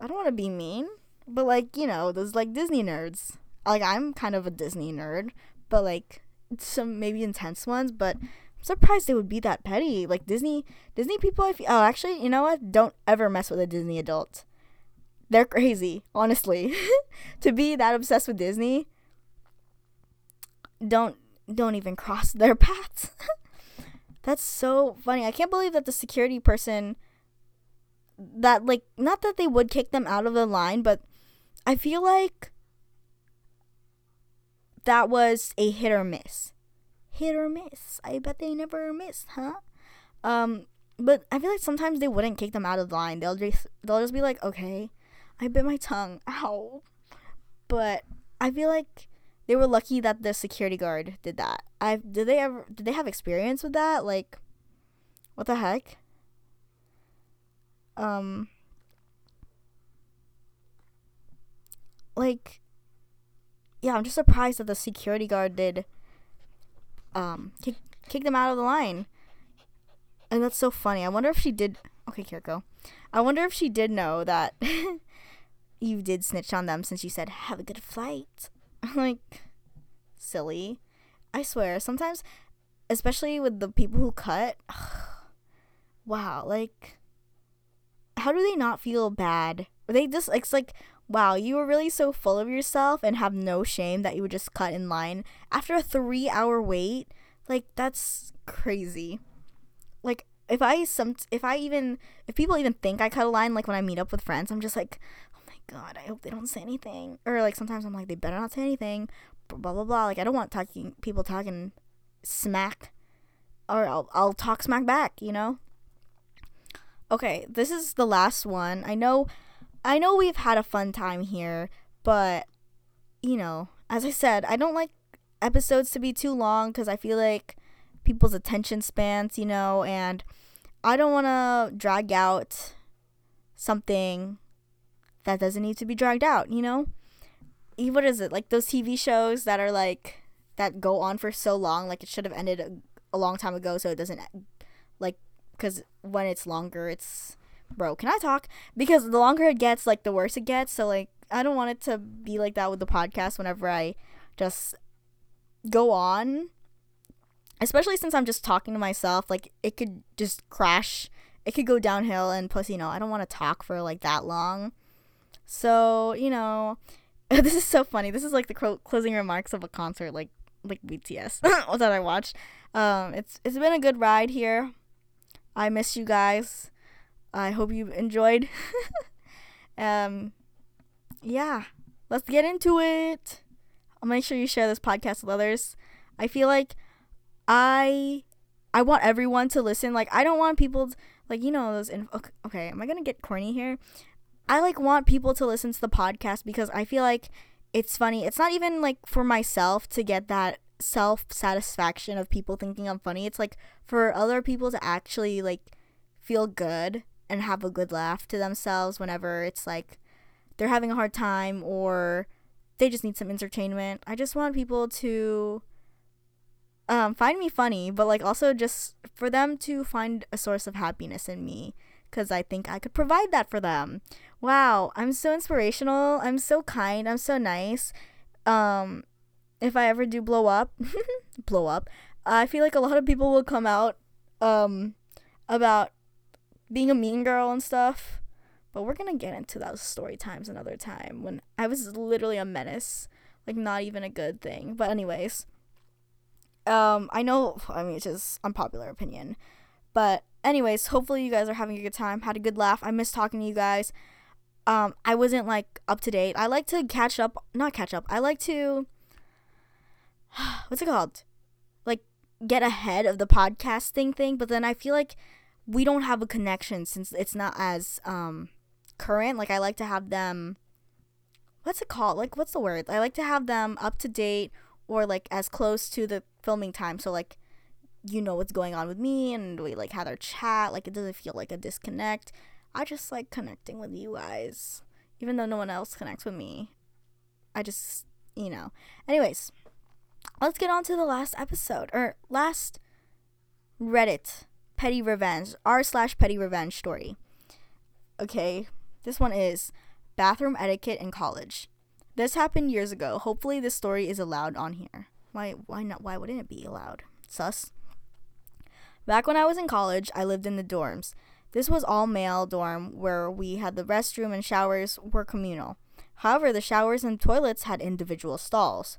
I don't want to be mean, but like, you know, those like Disney nerds. Like I'm kind of a Disney nerd, but like some maybe intense ones, but I'm surprised they would be that petty. Like Disney Disney people I feel, oh, actually, you know what? Don't ever mess with a Disney adult. They're crazy, honestly. *laughs* to be that obsessed with Disney, don't don't even cross their *laughs* paths. That's so funny. I can't believe that the security person that like not that they would kick them out of the line, but I feel like that was a hit or miss. Hit or miss. I bet they never missed, huh? Um, but I feel like sometimes they wouldn't kick them out of the line. They'll just they'll just be like, okay, I bit my tongue. Ow. But I feel like they were lucky that the security guard did that. I did they ever did they have experience with that? Like what the heck? Um like yeah, I'm just surprised that the security guard did um kick kick them out of the line. And that's so funny. I wonder if she did Okay, Kirko. I wonder if she did know that *laughs* you did snitch on them since you said have a good flight. *laughs* like silly. I swear, sometimes especially with the people who cut, *sighs* wow, like how do they not feel bad? They just it's like wow, you were really so full of yourself and have no shame that you would just cut in line after a 3-hour wait. Like that's crazy. Like if I some if I even if people even think I cut a line like when I meet up with friends, I'm just like God, I hope they don't say anything. Or like sometimes I'm like, they better not say anything. Blah blah blah. Like I don't want talking people talking smack, or I'll I'll talk smack back. You know. Okay, this is the last one. I know, I know we've had a fun time here, but you know, as I said, I don't like episodes to be too long because I feel like people's attention spans, you know, and I don't want to drag out something that doesn't need to be dragged out, you know? What is it? Like those TV shows that are like that go on for so long, like it should have ended a, a long time ago so it doesn't like cuz when it's longer it's bro, can I talk? Because the longer it gets, like the worse it gets. So like I don't want it to be like that with the podcast whenever I just go on. Especially since I'm just talking to myself, like it could just crash. It could go downhill and plus, you know, I don't want to talk for like that long. So, you know, *laughs* this is so funny. This is like the closing remarks of a concert, like like BTS *laughs* that I watched. Um, it's it's been a good ride here. I miss you guys. I hope you enjoyed. *laughs* um, yeah, let's get into it. I'll make sure you share this podcast with others. I feel like I I want everyone to listen. Like I don't want people to, like you know those. In- okay, okay, am I gonna get corny here? I like want people to listen to the podcast because I feel like it's funny. It's not even like for myself to get that self satisfaction of people thinking I'm funny. It's like for other people to actually like feel good and have a good laugh to themselves whenever it's like they're having a hard time or they just need some entertainment. I just want people to um, find me funny, but like also just for them to find a source of happiness in me because I think I could provide that for them. Wow, I'm so inspirational. I'm so kind. I'm so nice. Um, if I ever do blow up, *laughs* blow up, I feel like a lot of people will come out um, about being a mean girl and stuff. But we're gonna get into those story times another time when I was literally a menace, like not even a good thing. But anyways, um, I know. I mean, it's just unpopular opinion, but anyways, hopefully you guys are having a good time. Had a good laugh. I miss talking to you guys. Um, I wasn't like up to date. I like to catch up, not catch up. I like to *sighs* what's it called? Like get ahead of the podcasting thing, but then I feel like we don't have a connection since it's not as um current. Like I like to have them what's it called? Like what's the word? I like to have them up to date or like as close to the filming time. So like you know what's going on with me and we like have our chat. Like it doesn't feel like a disconnect. I just like connecting with you guys. Even though no one else connects with me. I just you know. Anyways, let's get on to the last episode or last Reddit petty revenge r slash petty revenge story. Okay, this one is bathroom etiquette in college. This happened years ago. Hopefully, this story is allowed on here. Why? Why not? Why wouldn't it be allowed? Sus. Back when I was in college, I lived in the dorms. This was all male dorm where we had the restroom and showers were communal. However, the showers and toilets had individual stalls.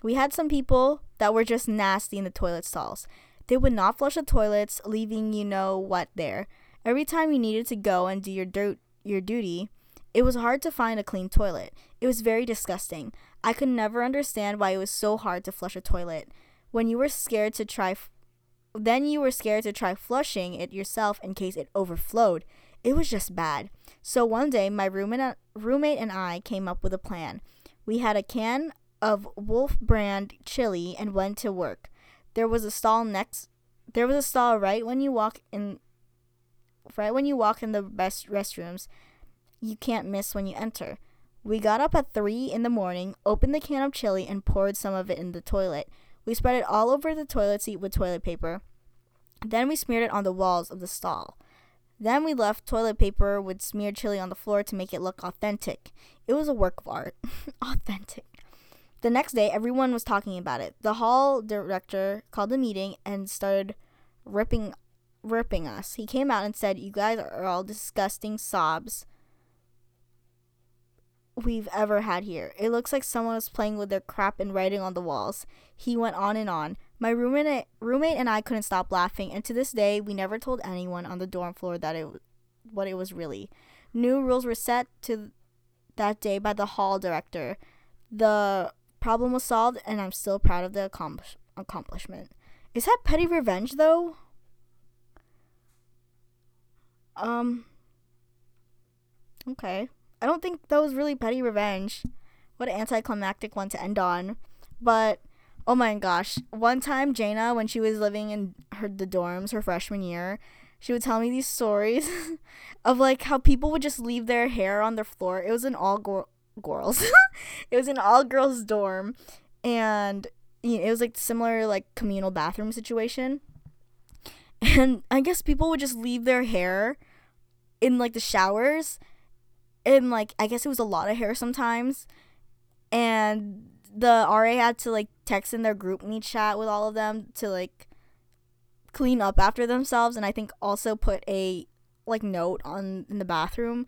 We had some people that were just nasty in the toilet stalls. They would not flush the toilets, leaving you know what there. Every time you needed to go and do your dirt your duty, it was hard to find a clean toilet. It was very disgusting. I could never understand why it was so hard to flush a toilet. When you were scared to try then you were scared to try flushing it yourself in case it overflowed. It was just bad. So one day my roommate uh, roommate and I came up with a plan. We had a can of Wolf brand chili and went to work. There was a stall next. There was a stall right when you walk in. Right when you walk in the best restrooms, you can't miss when you enter. We got up at three in the morning, opened the can of chili, and poured some of it in the toilet. We spread it all over the toilet seat with toilet paper. Then we smeared it on the walls of the stall. Then we left toilet paper with smeared chili on the floor to make it look authentic. It was a work of art. *laughs* authentic. The next day, everyone was talking about it. The hall director called a meeting and started ripping, ripping us. He came out and said, "You guys are all disgusting sobs we've ever had here. It looks like someone was playing with their crap and writing on the walls." He went on and on. My roommate, roommate and I couldn't stop laughing, and to this day, we never told anyone on the dorm floor that it, what it was really. New rules were set to that day by the hall director. The problem was solved, and I'm still proud of the accomplish- accomplishment. Is that petty revenge, though? Um. Okay. I don't think that was really petty revenge. What an anticlimactic one to end on. But oh my gosh, one time Jaina, when she was living in her the dorms her freshman year, she would tell me these stories *laughs* of like how people would just leave their hair on their floor. It was an all girl girls. *laughs* it was an all girls dorm, and you know, it was like similar like communal bathroom situation. And I guess people would just leave their hair in like the showers, and like I guess it was a lot of hair sometimes, and the RA had to like text in their group meet chat with all of them to like clean up after themselves, and I think also put a like note on in the bathroom.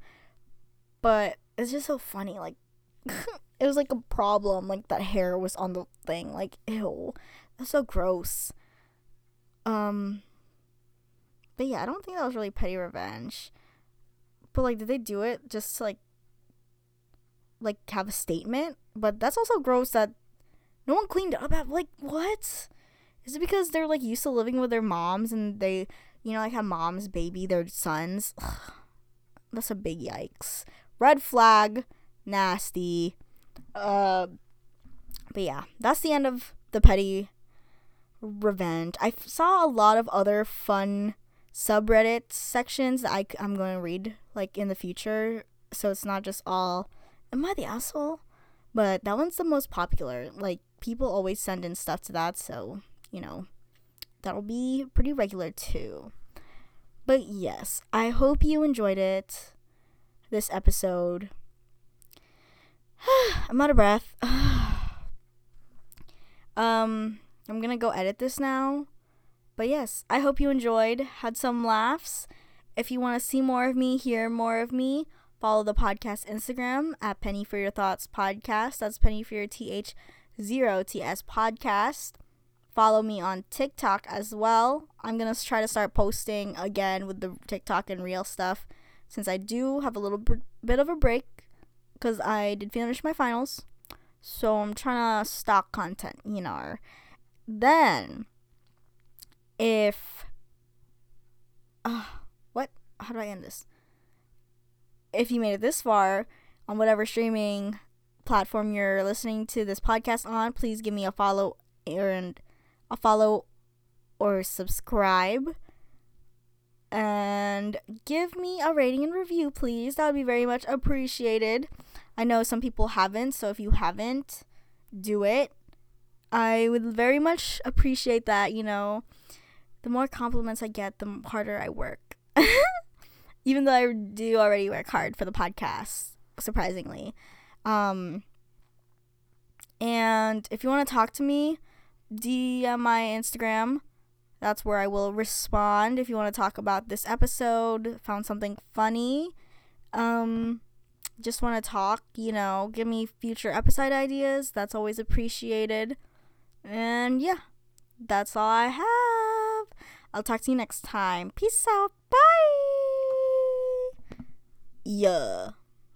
But it's just so funny. Like, *laughs* it was like a problem. Like that hair was on the thing. Like, ew, that's so gross. Um, but yeah, I don't think that was really petty revenge. But like, did they do it just to like, like have a statement? But that's also gross that no one cleaned up. At, like, what? Is it because they're like used to living with their moms and they, you know, like have moms baby their sons? Ugh, that's a big yikes red flag, nasty. Uh, but yeah, that's the end of the petty revenge. I f- saw a lot of other fun subreddit sections that I, I'm going to read like in the future, so it's not just all. Am I the asshole? But that one's the most popular. Like people always send in stuff to that, so you know that'll be pretty regular too. But yes, I hope you enjoyed it this episode. *sighs* I'm out of breath. *sighs* um, I'm gonna go edit this now. But yes, I hope you enjoyed, had some laughs. If you want to see more of me, hear more of me, follow the podcast Instagram at Penny for Your Thoughts Podcast. That's Penny for Your TH zero TS Podcast. Follow me on TikTok as well. I'm gonna try to start posting again with the TikTok and real stuff since I do have a little bit of a break because I did finish my finals. So I'm trying to stock content, you know. Then, if. Uh, what? How do I end this? if you made it this far on whatever streaming platform you're listening to this podcast on, please give me a follow and a follow or subscribe. And give me a rating and review, please. That would be very much appreciated. I know some people haven't, so if you haven't, do it. I would very much appreciate that, you know. The more compliments I get, the harder I work. *laughs* Even though I do already work hard for the podcast, surprisingly. Um, and if you want to talk to me, DM my Instagram. That's where I will respond if you want to talk about this episode, found something funny. Um, just want to talk, you know, give me future episode ideas. That's always appreciated. And yeah, that's all I have. I'll talk to you next time. Peace out. Bye. Yeah.